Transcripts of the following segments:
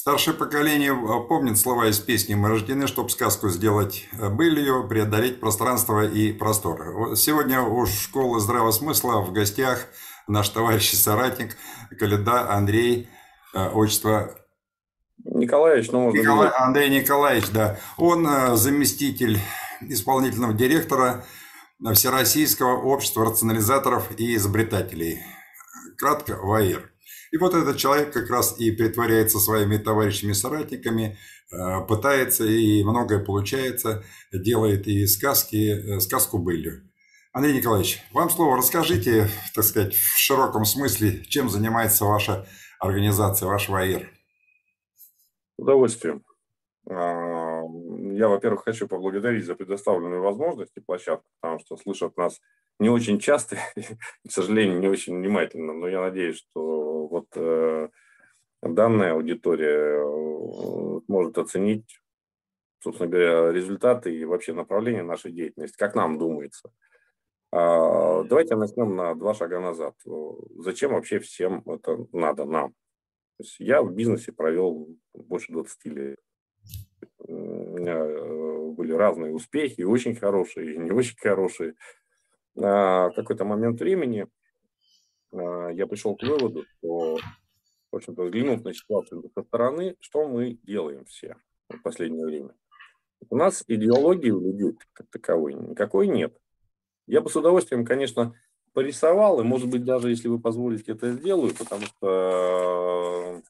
Старшее поколение э, помнит слова из песни «Мы рождены, чтобы сказку сделать э, былью, преодолеть пространство и простор». Сегодня у школы здравого смысла в гостях наш товарищ и соратник Каледа Андрей, э, отчество Николаевич, ну, можно Николай, Андрей Николаевич, да. Он заместитель исполнительного директора Всероссийского общества рационализаторов и изобретателей. Кратко, ВАИР. И вот этот человек как раз и притворяется своими товарищами-соратниками, э, пытается и многое получается, делает и сказки, э, сказку былью. Андрей Николаевич, вам слово. Расскажите, так сказать, в широком смысле, чем занимается ваша организация, ваш ВАИР. С удовольствием. А, я, во-первых, хочу поблагодарить за предоставленную возможность и площадку, потому что слышат нас не очень часто, к сожалению, не очень внимательно, но я надеюсь, что вот э, данная аудитория э, может оценить, собственно говоря, результаты и вообще направление нашей деятельности, как нам думается. А, давайте начнем на два шага назад. Зачем вообще всем это надо нам? Я в бизнесе провел больше 20 лет. У меня э, были разные успехи, очень хорошие, и не очень хорошие какой-то момент времени а, я пришел к выводу, что, в общем-то, взглянув на ситуацию со стороны, что мы делаем все в последнее время. У нас идеологии у людей как таковой никакой нет. Я бы с удовольствием, конечно, порисовал, и, может быть, даже, если вы позволите, это сделаю, потому что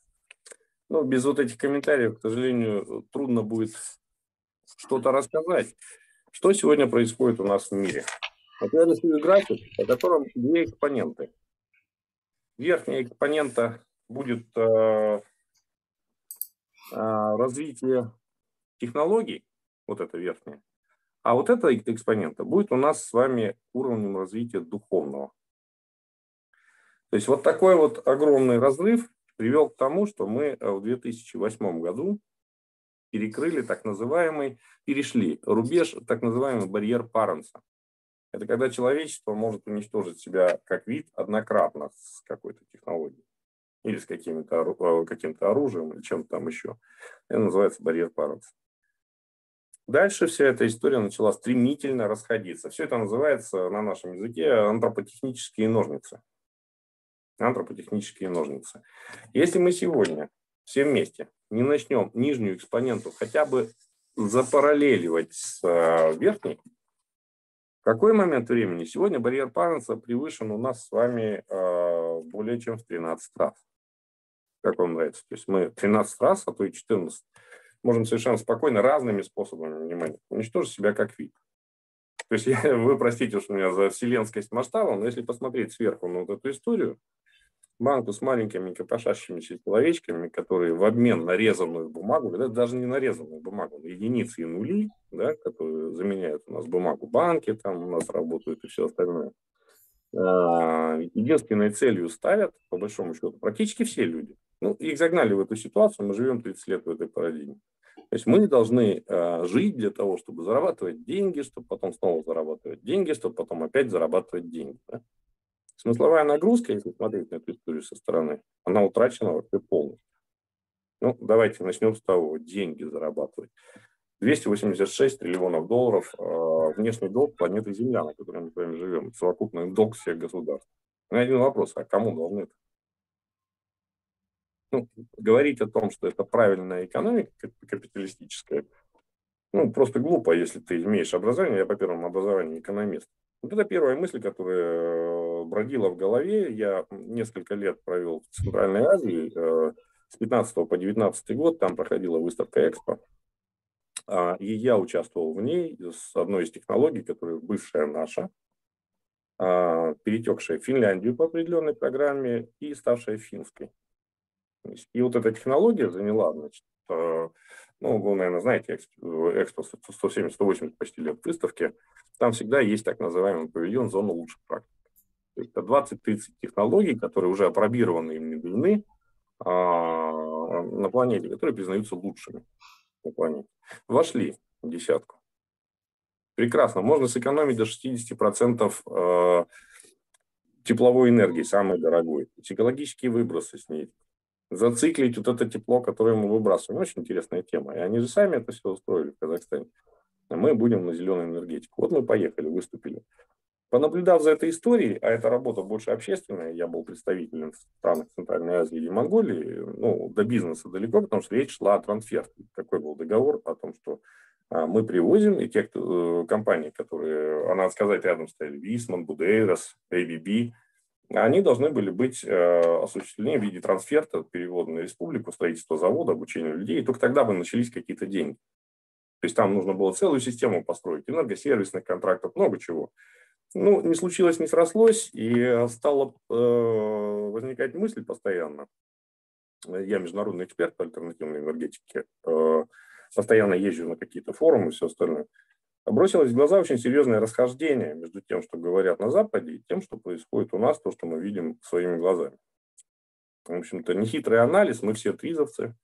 ну, без вот этих комментариев, к сожалению, трудно будет что-то рассказать. Что сегодня происходит у нас в мире? Вот я рисую график, по котором две экспоненты. Верхняя экспонента будет э, э, развитие технологий, вот это верхняя, а вот эта экспонента будет у нас с вами уровнем развития духовного. То есть вот такой вот огромный разрыв привел к тому, что мы в 2008 году перекрыли так называемый, перешли рубеж, так называемый барьер Паренса. Это когда человечество может уничтожить себя как вид однократно с какой-то технологией или с каким-то э, каким оружием или чем-то там еще. Это называется барьер Паренса. Дальше вся эта история начала стремительно расходиться. Все это называется на нашем языке антропотехнические ножницы. Антропотехнические ножницы. Если мы сегодня все вместе не начнем нижнюю экспоненту хотя бы запараллеливать с э, верхней, какой момент времени? Сегодня барьер Паренса превышен у нас с вами э, более чем в 13 раз. Как вам нравится? То есть мы 13 раз, а то и 14, можем совершенно спокойно разными способами внимания уничтожить себя как вид. То есть я, вы простите уж меня за вселенскость масштаба, но если посмотреть сверху на вот эту историю, банку с маленькими копошащимися человечками, которые в обмен на резанную бумагу, да, даже не нарезанную бумагу, единицы и нули, да, которые заменяют у нас бумагу банки, там у нас работают и все остальное. А, единственной целью ставят, по большому счету, практически все люди. Ну, их загнали в эту ситуацию, мы живем 30 лет в этой парадигме. То есть мы должны э, жить для того, чтобы зарабатывать деньги, чтобы потом снова зарабатывать деньги, чтобы потом опять зарабатывать деньги. Да? Смысловая нагрузка, если смотреть на эту историю со стороны, она утрачена вообще полностью. Ну, давайте начнем с того, деньги зарабатывать. 286 триллионов долларов э, внешний долг планеты Земля, на которой мы с вами живем, совокупный долг всех государств. У меня один вопрос, а кому должны это? Ну, говорить о том, что это правильная экономика капиталистическая, ну, просто глупо, если ты имеешь образование, я по первому образованию экономист. Вот это первая мысль, которая э, бродила в голове. Я несколько лет провел в Центральной Азии. Э, с 15 по 19 год там проходила выставка Экспо. А, и я участвовал в ней с одной из технологий, которая бывшая наша, а, перетекшая в Финляндию по определенной программе и ставшая финской. И вот эта технология заняла, значит, э, ну, вы, наверное, знаете, Экспо 170-180 почти лет выставки, там всегда есть так называемый павильон зона лучших практик. То есть это 20-30 технологий, которые уже опробированы и внедрены а, на планете, которые признаются лучшими на планете. Вошли в десятку. Прекрасно. Можно сэкономить до 60% э, тепловой энергии, самой дорогой. Экологические выбросы снизить. зациклить вот это тепло, которое мы выбрасываем. Очень интересная тема. И они же сами это все устроили в Казахстане. Мы будем на зеленую энергетику. Вот мы поехали, выступили. Понаблюдав за этой историей, а эта работа больше общественная, я был представителем в странах Центральной Азии и Монголии, ну, до бизнеса далеко, потому что речь шла о трансферте. Какой был договор о том, что а, мы привозим, и те кто, э, компании, которые, а надо сказать, рядом стояли, Висман, Будейрос, ABB, они должны были быть э, осуществлены в виде трансферта, перевода на республику, строительство завода, обучение людей, и только тогда бы начались какие-то деньги. То есть там нужно было целую систему построить, энергосервисных контрактов, много чего. Ну, не случилось, не срослось, и стала э, возникать мысль постоянно. Я международный эксперт по альтернативной энергетике, э, постоянно езжу на какие-то форумы и все остальное. Бросилось в глаза очень серьезное расхождение между тем, что говорят на Западе, и тем, что происходит у нас, то, что мы видим своими глазами. В общем-то, нехитрый анализ, мы все тризовцы,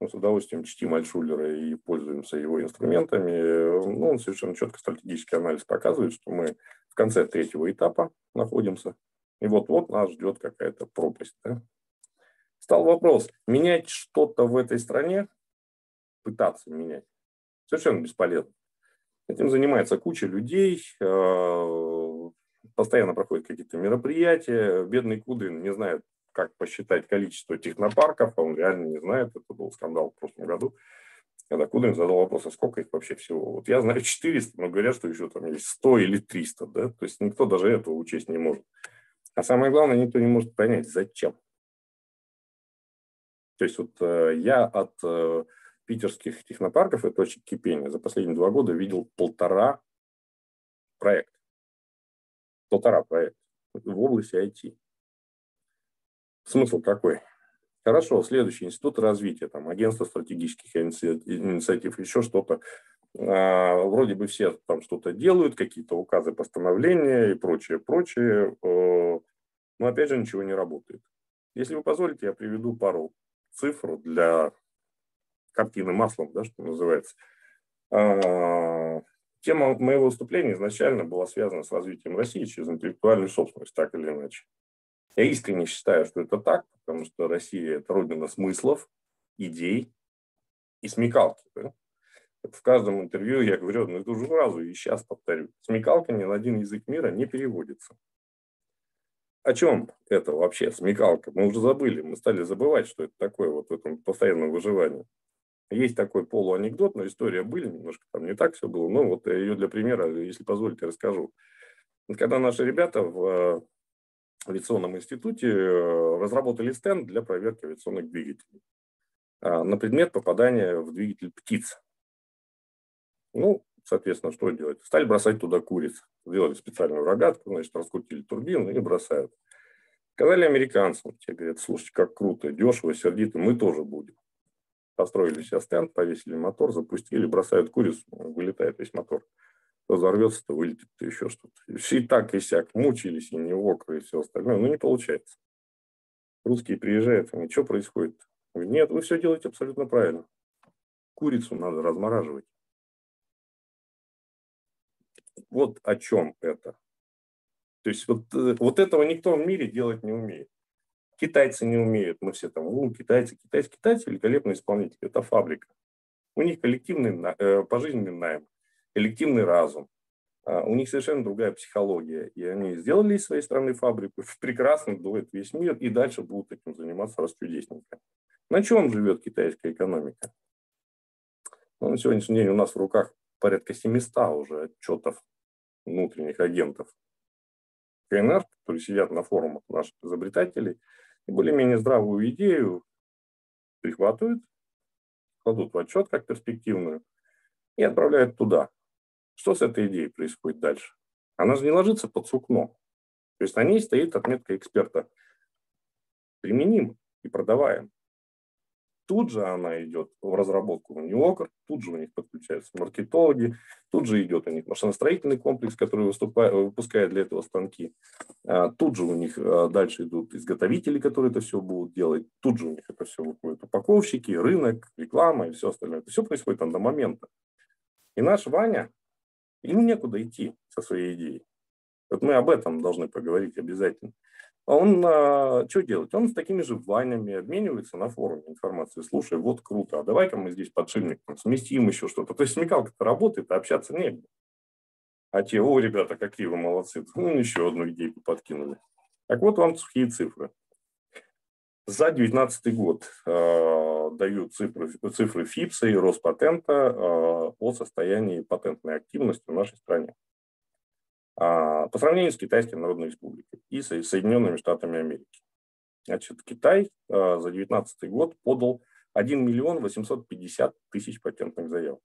мы с удовольствием чтим Альшулера и пользуемся его инструментами. Ну, он совершенно четко стратегический анализ показывает, что мы в конце третьего этапа находимся. И вот-вот нас ждет какая-то пропасть. Да? Стал вопрос, менять что-то в этой стране, пытаться менять, совершенно бесполезно. Этим занимается куча людей, э, постоянно проходят какие-то мероприятия. Бедный Кудрин не знает, как посчитать количество технопарков, а он реально не знает. Это был скандал в прошлом году когда Кудрин задал вопрос, а сколько их вообще всего? Вот я знаю 400, но говорят, что еще там есть 100 или 300, да? То есть никто даже этого учесть не может. А самое главное, никто не может понять, зачем. То есть вот э, я от э, питерских технопарков и точек кипения за последние два года видел полтора проекта. Полтора проекта в области IT. Смысл какой? Хорошо, следующий институт развития, там, агентство стратегических инициатив, еще что-то. А, вроде бы все там что-то делают, какие-то указы, постановления и прочее, прочее. Э, но опять же ничего не работает. Если вы позволите, я приведу пару цифр для картины маслом, да, что называется. А, тема моего выступления изначально была связана с развитием России через интеллектуальную собственность, так или иначе. Я искренне считаю, что это так, потому что Россия – это родина смыслов, идей и смекалки. Да? В каждом интервью я говорю одну и ту же фразу, и сейчас повторю. Смекалка ни на один язык мира не переводится. О чем это вообще, смекалка? Мы уже забыли, мы стали забывать, что это такое вот в этом постоянном выживании. Есть такой полуанекдот, но история были, немножко там не так все было, но вот ее для примера, если позволите, расскажу. Когда наши ребята в авиационном институте э, разработали стенд для проверки авиационных двигателей а, на предмет попадания в двигатель птиц. Ну, соответственно, что делать? Стали бросать туда куриц. Сделали специальную рогатку, значит, раскрутили турбину и бросают. Сказали американцам, те говорят, слушайте, как круто, дешево, сердито, мы тоже будем. Построили себе стенд, повесили мотор, запустили, бросают курицу, вылетает весь мотор взорвется, то вылетит, то еще что-то. И так, и сяк, мучились, и не окры, и все остальное, но не получается. Русские приезжают, они, что происходит? Говорят, нет, вы все делаете абсолютно правильно. Курицу надо размораживать. Вот о чем это. То есть вот, э, вот этого никто в мире делать не умеет. Китайцы не умеют. Мы все там, у, китайцы, китайцы, китайцы великолепный исполнитель. Это фабрика. У них коллективный э, пожизненный найм коллективный разум. А, у них совершенно другая психология. И они сделали из своей страны фабрику, прекрасно дует весь мир, и дальше будут этим заниматься расчудесненько. На чем живет китайская экономика? Ну, на сегодняшний день у нас в руках порядка 700 уже отчетов внутренних агентов КНР, которые сидят на форумах наших изобретателей, и более-менее здравую идею прихватывают, кладут в отчет как перспективную и отправляют туда. Что с этой идеей происходит дальше? Она же не ложится под сукно. То есть на ней стоит отметка эксперта. Применим и продаваем. Тут же она идет в разработку в Нью-Йорк, тут же у них подключаются маркетологи, тут же идет у них машиностроительный комплекс, который выступает, выпускает для этого станки. А тут же у них а, дальше идут изготовители, которые это все будут делать. Тут же у них это все выходит упаковщики, рынок, реклама и все остальное. Это все происходит там до момента. И наш Ваня, Ему некуда идти со своей идеей. Вот мы об этом должны поговорить обязательно. А он а, что делает? Он с такими же вайнами обменивается на форуме информацией. Слушай, вот круто, а давай-ка мы здесь подшипник сместим еще что-то. То есть смекалка-то работает, а общаться не было. А те, о, ребята, какие вы молодцы. Ну, еще одну идейку подкинули. Так вот вам сухие цифры. За 2019 год э, дают цифры, цифры ФИПСа и Роспатента э, о состоянии патентной активности в нашей стране. А, по сравнению с Китайской Народной Республикой и со Соединенными Штатами Америки. Значит, Китай а, за 2019 год подал 1 миллион 850 тысяч патентных заявок.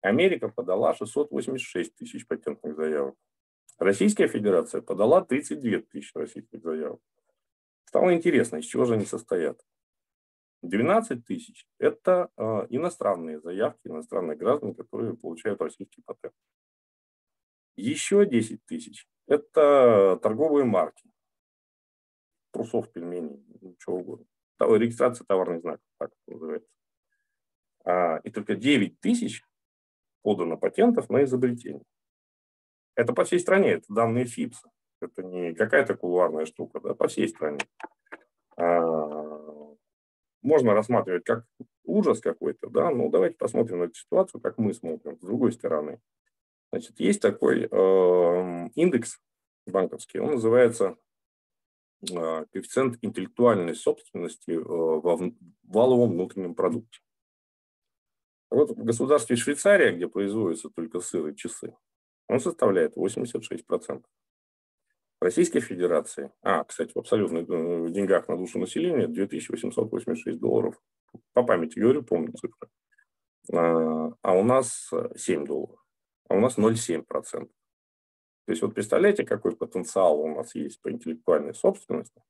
Америка подала 686 тысяч патентных заявок. Российская Федерация подала 32 тысячи российских заявок. Стало интересно, из чего же они состоят. 12 тысяч – это э, иностранные заявки, иностранных граждан, которые получают российский патент. Еще 10 тысяч – это торговые марки. Трусов, пельменей, чего угодно. Регистрация товарных знаков, так это называется. А, и только 9 тысяч подано патентов на изобретение. Это по всей стране, это данные ФИПСа. Это не какая-то кулуарная штука, да, по всей стране. А, можно рассматривать как ужас какой-то, да, но давайте посмотрим на эту ситуацию, как мы смотрим с другой стороны. Значит, есть такой э, индекс банковский, он называется э, коэффициент интеллектуальной собственности э, во валовом внутреннем продукте. Вот в государстве Швейцария, где производятся только сыр и часы, он составляет 86%. Российской Федерации, а, кстати, в абсолютных э, деньгах на душу населения 2886 долларов. По памяти говорю, помню цифры. А, а у нас 7 долларов а у нас 0,7%. То есть вот представляете, какой потенциал у нас есть по интеллектуальной собственности?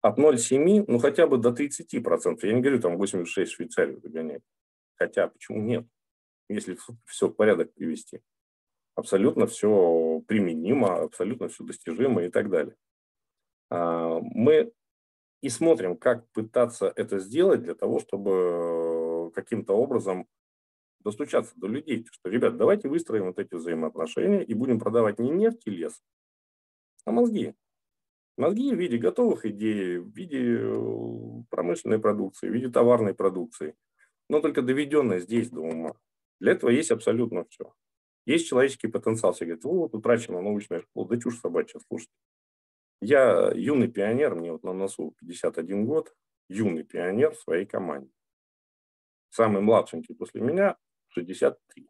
От 0,7, ну хотя бы до 30%. Я не говорю, там 86 Швейцарию догонять. Хотя, почему нет? Если все в порядок привести. Абсолютно все применимо, абсолютно все достижимо и так далее. А, мы и смотрим, как пытаться это сделать для того, чтобы каким-то образом достучаться до людей, что, ребят, давайте выстроим вот эти взаимоотношения и будем продавать не нефть и лес, а мозги. Мозги в виде готовых идей, в виде э, промышленной продукции, в виде товарной продукции, но только доведенной здесь до ума. Для этого есть абсолютно все. Есть человеческий потенциал. Все говорят, вот, утрачена научная школа. Да чушь собачья, слушайте. Я юный пионер, мне вот на носу 51 год, юный пионер в своей команде. Самый младшенький после меня 63.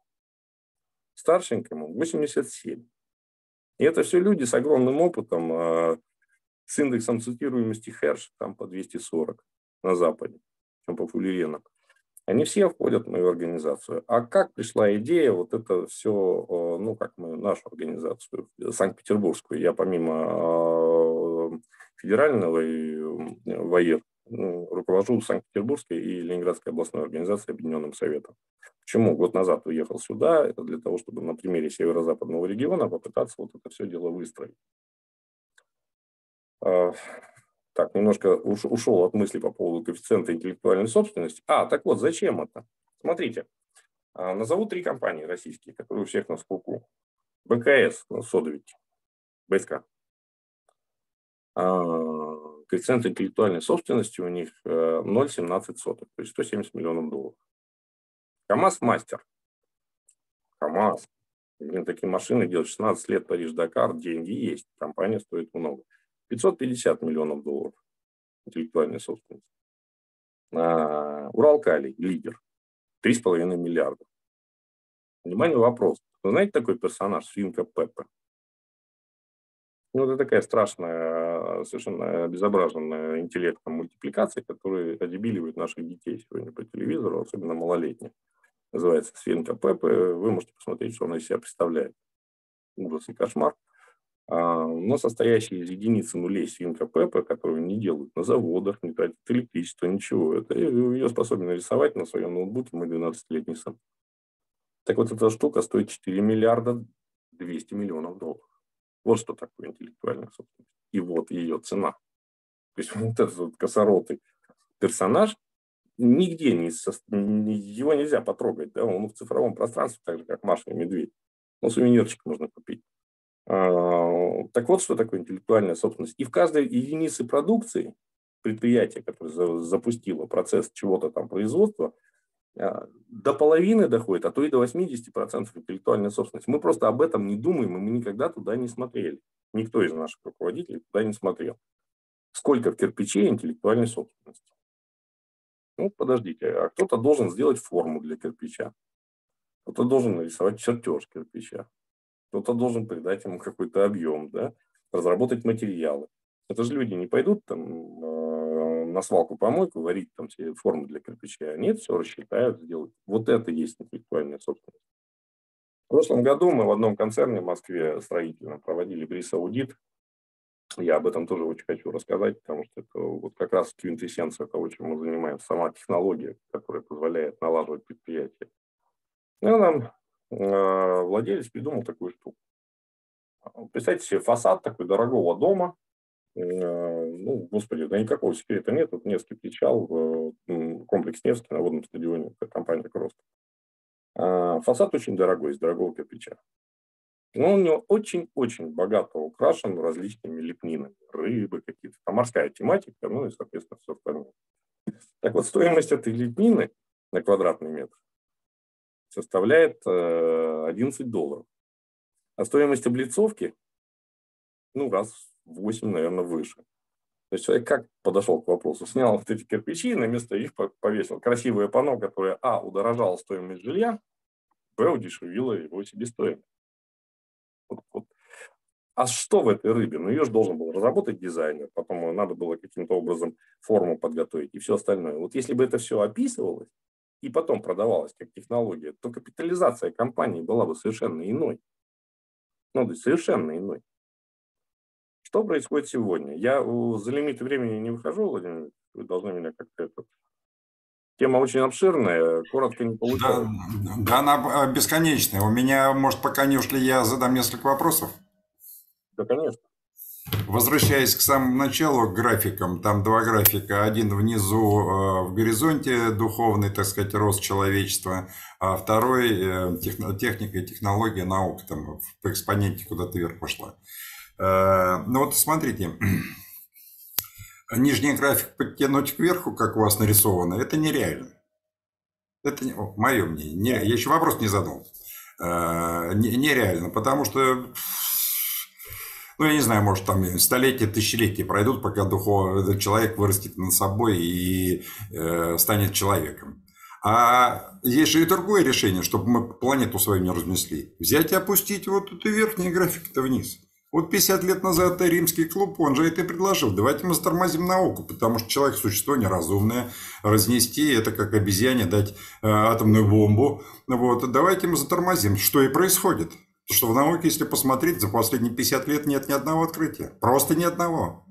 Старшенькому 87. И это все люди с огромным опытом, а, с индексом цитируемости Херш там по 240 на Западе, чем по Фуллеренам. Они все входят в мою организацию. А как пришла идея, вот это все, ну, как мы, нашу организацию, Санкт-Петербургскую, я помимо а, федерального и ВАЕР ну, руковожу Санкт-Петербургской и Ленинградской областной организацией Объединенным Советом. Почему год назад уехал сюда? Это для того, чтобы на примере северо-западного региона попытаться вот это все дело выстроить. Так, немножко ушел от мысли по поводу коэффициента интеллектуальной собственности. А, так вот, зачем это? Смотрите, а, назову три компании российские, которые у всех на скуку. БКС, ну, Содовики, БСК. А, коэффициент интеллектуальной собственности у них 0,17, э, то есть 170 миллионов долларов. КАМАЗ мастер. КАМАЗ. Такие машины делают 16 лет Париж-Дакар, деньги есть, компания стоит много. 550 миллионов долларов интеллектуальной собственности. А, Уралкалий, лидер, 3,5 миллиарда. Внимание, вопрос. Вы знаете такой персонаж, свинка Пеппа? Ну, это такая страшная, совершенно обезображенная интеллектом мультипликация, которая одебиливает наших детей сегодня по телевизору, особенно малолетних. Называется «Свинка Пеппа». Вы можете посмотреть, что она из себя представляет. Ужас и кошмар. А, но состоящая из единицы нулей свинка Пеппа, которую не делают на заводах, не тратят электричество, ничего. Это ее способен нарисовать на своем ноутбуке мой 12-летний сын. Так вот, эта штука стоит 4 миллиарда 200 миллионов долларов. Вот что такое интеллектуальная собственность. И вот ее цена. То есть вот этот вот косоротый персонаж нигде не, его нельзя потрогать, да, он в цифровом пространстве, так же, как Маша и Медведь. Ну, сувенирчик можно купить. А, так вот, что такое интеллектуальная собственность. И в каждой единице продукции предприятие, которое запустило процесс чего-то там производства, а, до половины доходит, а то и до 80% интеллектуальной собственности. Мы просто об этом не думаем, и мы никогда туда не смотрели. Никто из наших руководителей туда не смотрел. Сколько в кирпиче интеллектуальной собственности? Ну, подождите, а кто-то должен сделать форму для кирпича. Кто-то должен нарисовать чертеж кирпича. Кто-то должен придать ему какой-то объем, да? разработать материалы. Это же люди не пойдут там э, на свалку помойку варить там все формы для кирпича. Нет, все рассчитают, сделают. Вот это есть интеллектуальная собственность. В прошлом году мы в одном концерне в Москве строительном проводили брис-аудит. Я об этом тоже очень хочу рассказать, потому что это вот как раз квинтэссенция того, чем мы занимаемся, сама технология, которая позволяет налаживать предприятие. Ну, нам владелец придумал такую штуку. Представьте себе фасад такой дорогого дома, Э, ну, господи, да никакого секрета нет. Вот Невский встречал, комплекс Невский на водном стадионе, компания Крост. А, фасад очень дорогой, из дорогого кирпича. Но он у него очень-очень богато украшен различными лепнинами. Рыбы какие-то, там морская тематика, ну и, соответственно, все остальное. Так вот, стоимость этой лепнины на квадратный метр составляет 11 э, долларов. А стоимость облицовки, ну, раз 8, наверное, выше. То есть человек как подошел к вопросу? Снял вот эти кирпичи и на место их повесил. Красивое панно, которое, а, удорожало стоимость жилья, б, удешевило его себестоимость. Вот, вот. А что в этой рыбе? Ну, ее же должен был разработать дизайнер, потом надо было каким-то образом форму подготовить и все остальное. Вот если бы это все описывалось и потом продавалось как технология, то капитализация компании была бы совершенно иной. Ну, то есть совершенно иной. Что происходит сегодня? Я за лимиты времени не выхожу, Владимир, вы должны меня как-то это... Тема очень обширная, коротко не получается. Да, да, она а, бесконечная. У меня, может, пока не ушли, я задам несколько вопросов. Да, конечно. Возвращаясь к самому началу, к графикам, там два графика. Один внизу э, в горизонте духовный, так сказать, рост человечества, а второй э, техника и технология, наука там в экспоненте куда-то вверх пошла. Э, ну вот смотрите, нижний график подтянуть кверху, как у вас нарисовано, это нереально. Это не, мое мнение. Не, я еще вопрос не задал. Э, нереально, потому что, ну, я не знаю, может, там столетия, тысячелетия пройдут, пока духовный человек вырастет над собой и э, станет человеком. А есть же и другое решение, чтобы мы планету свою не разнесли. Взять и опустить вот эту верхний график-то вниз. Вот 50 лет назад римский клуб, он же это и предложил. Давайте мы затормозим науку, потому что человек – существо неразумное. Разнести – это как обезьяне дать э, атомную бомбу. Вот, давайте мы затормозим. Что и происходит. Потому что в науке, если посмотреть, за последние 50 лет нет ни одного открытия. Просто ни одного.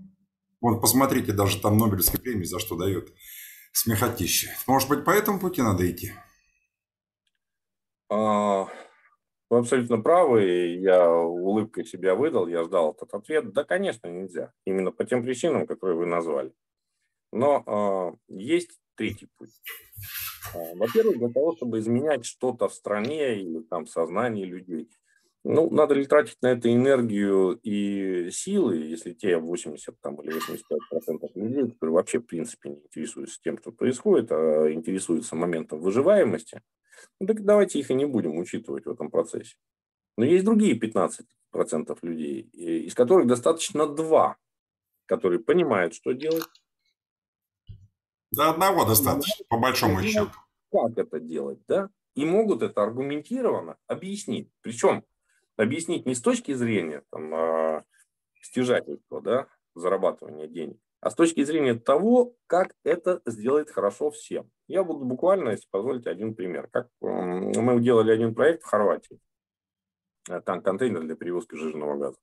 Вот посмотрите, даже там Нобелевской премии за что дают. Смехотище. Может быть, по этому пути надо идти? А, вы абсолютно правы, я улыбкой себя выдал, я ждал этот ответ. Да, конечно, нельзя. Именно по тем причинам, которые вы назвали. Но э, есть третий путь. Э, во-первых, для того, чтобы изменять что-то в стране или там в сознании людей, ну, надо ли тратить на это энергию и силы, если те 80 там, или 85% людей, которые вообще в принципе не интересуются тем, что происходит, а интересуются моментом выживаемости, ну, так давайте их и не будем учитывать в этом процессе. Но есть другие 15% людей, из которых достаточно два, которые понимают, что делать. Да одного достаточно, по большому счету. Как это делать, да? И могут это аргументированно объяснить. Причем объяснить не с точки зрения там, а, стяжательства, да, зарабатывания денег, а с точки зрения того, как это сделает хорошо всем. Я буду буквально, если позволите, один пример. Как мы делали один проект в Хорватии. Э, там контейнер для перевозки жирного газа.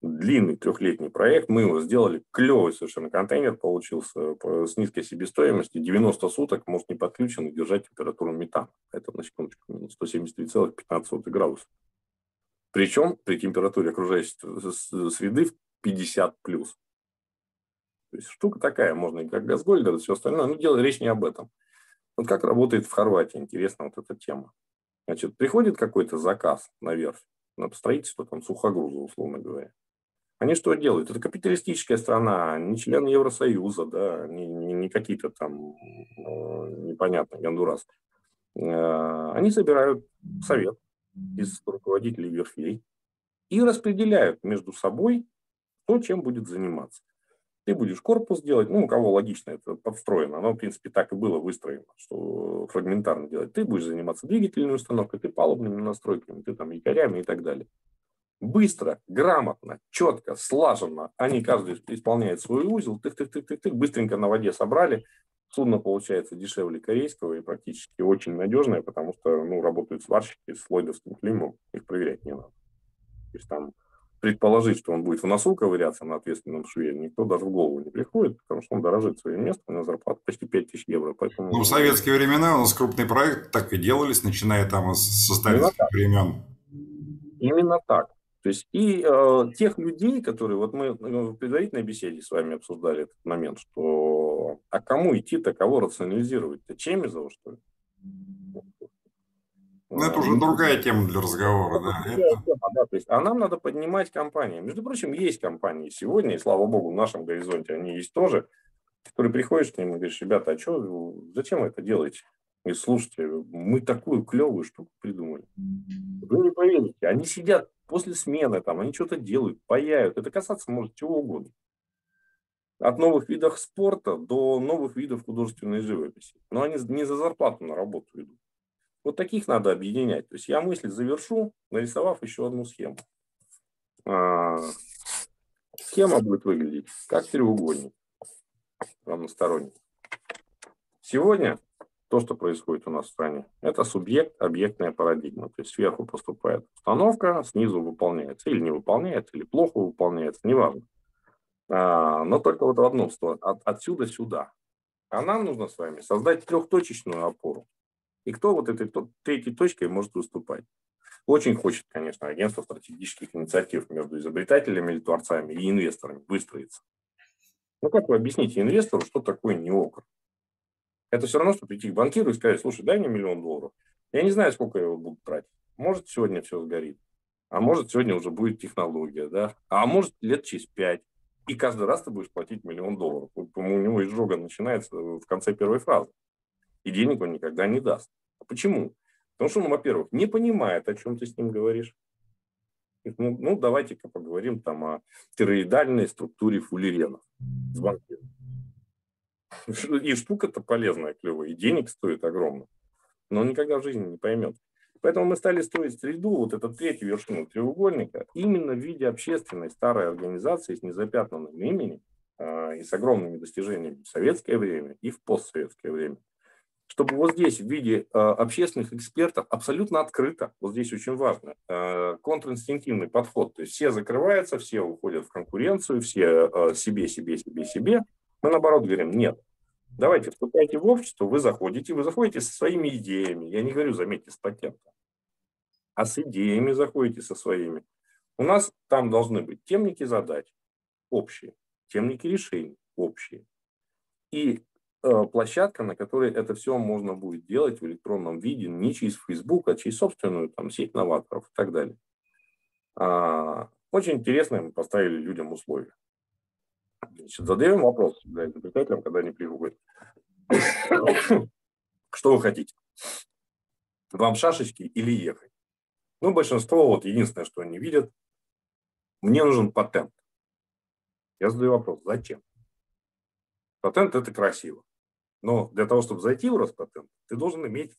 Длинный трехлетний проект. Мы его сделали. Клевый совершенно контейнер получился с низкой себестоимостью. 90 суток может не подключен и держать температуру метана. Это, на секундочку, 173,15 градуса. Причем при температуре окружающей среды в 50 плюс. То есть штука такая, можно и как Газгольдер, и все остальное, но дело, речь не об этом. Вот как работает в Хорватии, интересна вот эта тема. Значит, приходит какой-то заказ на верфь, на строительство там, сухогруза, условно говоря. Они что делают? Это капиталистическая страна, не член Евросоюза, да, не, не, не какие-то там э, непонятные Гондурас. Э, они собирают совет из руководителей верфей и распределяют между собой, кто чем будет заниматься. Ты будешь корпус делать, ну, у кого логично это подстроено, оно, в принципе, так и было выстроено, что фрагментарно делать. Ты будешь заниматься двигательной установкой, ты палубными настройками, ты там якорями и так далее быстро, грамотно, четко, слаженно, они каждый исполняет свой узел, тык-тык-тык-тык, быстренько на воде собрали, судно получается дешевле корейского и практически очень надежное, потому что ну, работают сварщики с ллойдовским климом, их проверять не надо. То есть там предположить, что он будет в носу ковыряться на ответственном шве, никто даже в голову не приходит, потому что он дорожит своим местом, у него зарплата почти 5 тысяч евро. Поэтому... Ну, в советские времена у нас крупный проект так и делались, начиная там со сталинских времен. Именно так. То есть и э, тех людей, которые, вот мы ну, в предварительной беседе с вами обсуждали этот момент, что а кому идти-то, кого рационализировать-то, Чемизова, что ли? Ну, это уже другая тема для разговора, да. Это... Тема, да. То есть, а нам надо поднимать компании. Между прочим, есть компании сегодня, и слава богу, в нашем горизонте они есть тоже, которые приходишь к ним и говоришь, ребята, а что, зачем вы это делаете? И слушайте, мы такую клевую штуку придумали. Вы не поверите, они сидят после смены, там, они что-то делают, паяют. Это касаться может чего угодно. От новых видов спорта до новых видов художественной живописи. Но они не за зарплату на работу идут. Вот таких надо объединять. То есть я мысль завершу, нарисовав еще одну схему. А, схема будет выглядеть как треугольник равносторонний. Сегодня то, что происходит у нас в стране. Это субъект-объектная парадигма. То есть сверху поступает установка, снизу выполняется или не выполняется, или плохо выполняется, неважно. А, но только вот в одном сторону, от, отсюда сюда. А нам нужно с вами создать трехточечную опору. И кто вот этой третьей точкой может выступать? Очень хочет, конечно, агентство стратегических инициатив между изобретателями или творцами и инвесторами выстроиться. Ну как вы объясните инвестору, что такое неокр? Это все равно, что прийти к банкиру и сказать, слушай, дай мне миллион долларов. Я не знаю, сколько я его буду тратить. Может, сегодня все сгорит. А может, сегодня уже будет технология, да? А может, лет через пять. И каждый раз ты будешь платить миллион долларов. У него изжога начинается в конце первой фразы. И денег он никогда не даст. А почему? Потому что он, во-первых, не понимает, о чем ты с ним говоришь. Ну, ну давайте-ка поговорим там о тироидальной структуре фуллеренов с банкиром. И штука-то полезная, клевая, и денег стоит огромно. Но он никогда в жизни не поймет. Поэтому мы стали строить среду, вот эту третью вершину треугольника, именно в виде общественной старой организации с незапятнанным именем э, и с огромными достижениями в советское время и в постсоветское время. Чтобы вот здесь в виде э, общественных экспертов абсолютно открыто, вот здесь очень важно, э, контринстинктивный подход. То есть все закрываются, все уходят в конкуренцию, все э, себе, себе, себе, себе. Мы наоборот говорим, нет, Давайте, вступайте в общество, вы заходите, вы заходите со своими идеями. Я не говорю, заметьте, с патентом. А с идеями заходите со своими. У нас там должны быть темники задач общие, темники решений общие. И э, площадка, на которой это все можно будет делать в электронном виде, не через Facebook, а через собственную там, сеть новаторов и так далее. А, очень интересно мы поставили людям условия. Значит, задаем вопрос для изобретателям, когда они приходят. Что вы хотите? Вам шашечки или ехать? Ну, большинство, вот единственное, что они видят, мне нужен патент. Я задаю вопрос, зачем? Патент – это красиво. Но для того, чтобы зайти в Роспатент, ты должен иметь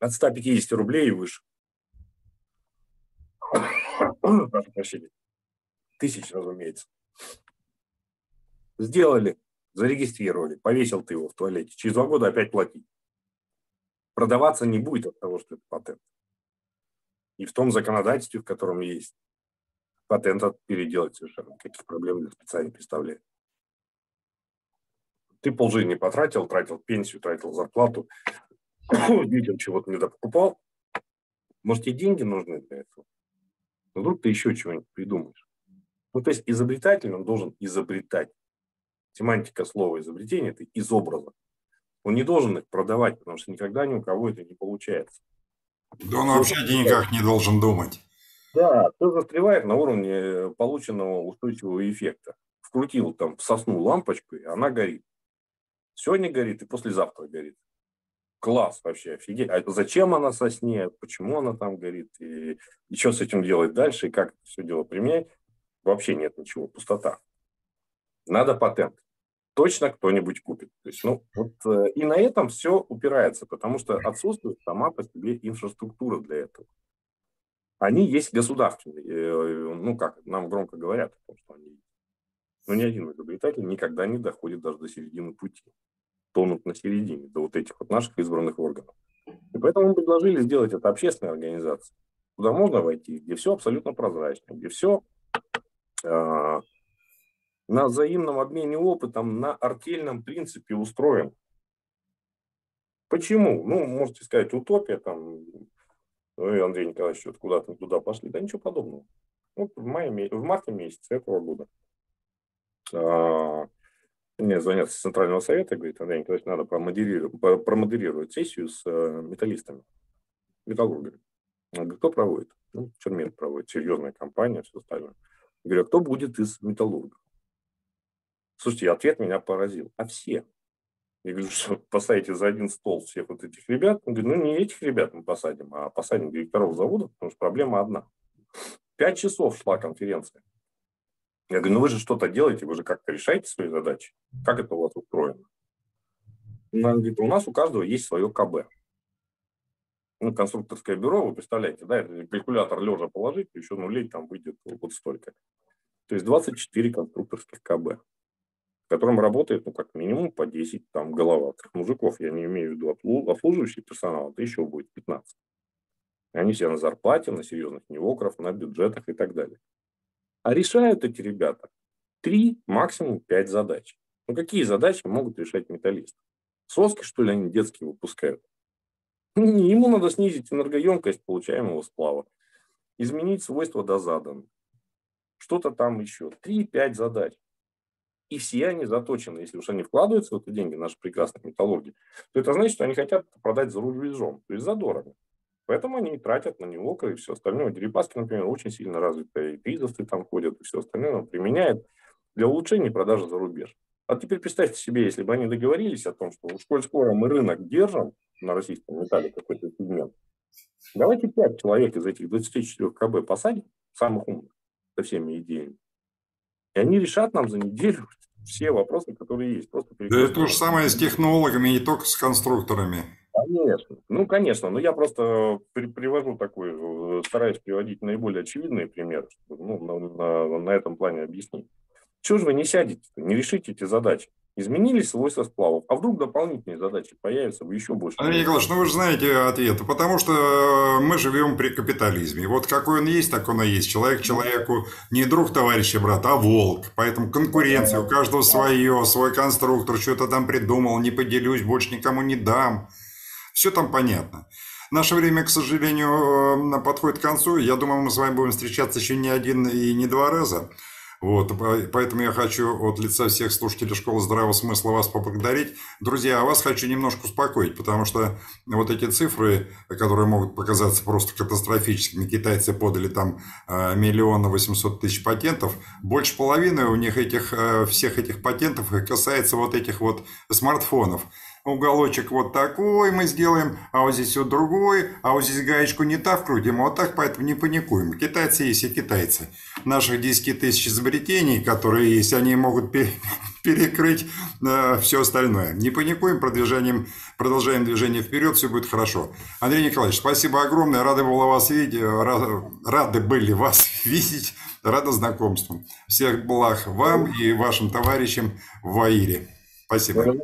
от 150 рублей и выше. Прошу прощения тысяч, разумеется. Сделали, зарегистрировали, повесил ты его в туалете. Через два года опять платить. Продаваться не будет от того, что это патент. И в том законодательстве, в котором есть патент переделать совершенно. Каких проблем для спеца представляет. Ты полжизни потратил, тратил пенсию, тратил зарплату, детям чего-то не покупал. Может, тебе деньги нужны для этого? вдруг ты еще чего-нибудь придумаешь. Ну, то есть изобретатель, он должен изобретать. Семантика слова изобретение – это из образа. Он не должен их продавать, потому что никогда ни у кого это не получается. Да он вообще никак не должен думать. Да, все застревает на уровне полученного устойчивого эффекта. Вкрутил там в сосну лампочку, и она горит. Сегодня горит и послезавтра горит. Класс вообще, офигеть. А зачем она сосне, почему она там горит, и, и что с этим делать дальше, и как это все дело применять, вообще нет ничего, пустота. Надо патент. Точно кто-нибудь купит. То есть, ну, вот, э, и на этом все упирается, потому что отсутствует сама по себе инфраструктура для этого. Они есть государственные. Э, ну, как нам громко говорят, что они но ни один изобретатель никогда не доходит даже до середины пути. Тонут на середине, до вот этих вот наших избранных органов. И поэтому мы предложили сделать это общественной организацией, куда можно войти, где все абсолютно прозрачно, где все на взаимном обмене опытом, на артельном принципе устроен. Почему? Ну, можете сказать, утопия, там, и Андрей Николаевич, что-то куда-то туда пошли. Да ничего подобного. Вот в, мае, в марте месяце этого года а, мне звонят с Центрального совета, говорит, Андрей Николаевич, надо промодерировать, промодерировать сессию с э, металлистами, металлургами. Кто проводит? Ну, Чермет проводит, серьезная компания, все остальное. Я говорю, а кто будет из металлургов? Слушайте, ответ меня поразил. А все. Я говорю, что посадите за один стол всех вот этих ребят. Он говорит, ну не этих ребят мы посадим, а посадим директоров завода, потому что проблема одна. Пять часов шла конференция. Я говорю, ну вы же что-то делаете, вы же как-то решаете свои задачи. Как это у вас устроено? Он говорит, у нас у каждого есть свое КБ. Ну, конструкторское бюро, вы представляете, да, калькулятор лежа положить, еще нулей там выйдет вот столько. То есть 24 конструкторских КБ, в котором работает, ну, как минимум по 10 там головатых мужиков. Я не имею в виду обслуживающий персонал, это еще будет 15. Они все на зарплате, на серьезных неокров, на бюджетах и так далее. А решают эти ребята три, максимум пять задач. Ну, какие задачи могут решать металлисты? Соски, что ли, они детские выпускают? Ему надо снизить энергоемкость получаемого сплава, изменить свойства до заданных, что-то там еще. Три-пять задач. И все они заточены. Если уж они вкладываются в эти деньги, наши прекрасные металлурги, то это значит, что они хотят продать за рубежом, то есть за дорого. Поэтому они тратят на него и все остальное. Дерипаски, например, очень сильно развитые, и призовцы там ходят, и все остальное он применяет для улучшения продажи за рубеж. А теперь представьте себе, если бы они договорились о том, что уж коль скоро мы рынок держим на российском металле какой-то сегмент, давайте 5 человек из этих 24 КБ посадим, самых умных, со всеми идеями. И они решат нам за неделю все вопросы, которые есть. Просто да это то же самое с технологами, не только с конструкторами. Конечно. Ну, конечно. Но я просто при, привожу такой, э, стараюсь приводить наиболее очевидные примеры, чтобы ну, на, на, на этом плане объяснить. Чего же вы не сядете, не решите эти задачи? Изменились свойства сплавов, а вдруг дополнительные задачи появятся, вы еще больше... Андрей Николаевич, ну вы же знаете ответ, потому что э, мы живем при капитализме. Вот какой он есть, так он и есть. Человек человеку не друг, товарищ и брат, а волк. Поэтому конкуренция, у каждого свое, свой конструктор, что-то там придумал, не поделюсь, больше никому не дам. Все там понятно. Наше время, к сожалению, э, подходит к концу. Я думаю, мы с вами будем встречаться еще не один и не два раза. Вот, поэтому я хочу от лица всех слушателей школы здравого смысла вас поблагодарить. Друзья, а вас хочу немножко успокоить, потому что вот эти цифры, которые могут показаться просто катастрофическими, китайцы подали там э, миллион восемьсот тысяч патентов, больше половины у них этих, э, всех этих патентов касается вот этих вот смартфонов уголочек вот такой мы сделаем, а вот здесь вот другой, а вот здесь гаечку не так вкрутим, а вот так, поэтому не паникуем. Китайцы есть и китайцы. Наших 10 тысяч изобретений, которые есть, они могут перекрыть э, все остальное. Не паникуем, продвижением, продолжаем движение вперед, все будет хорошо. Андрей Николаевич, спасибо огромное, рады было вас видеть, рады, рады были вас видеть, рады знакомству. Всех благ вам и вашим товарищам в АИРе. Спасибо.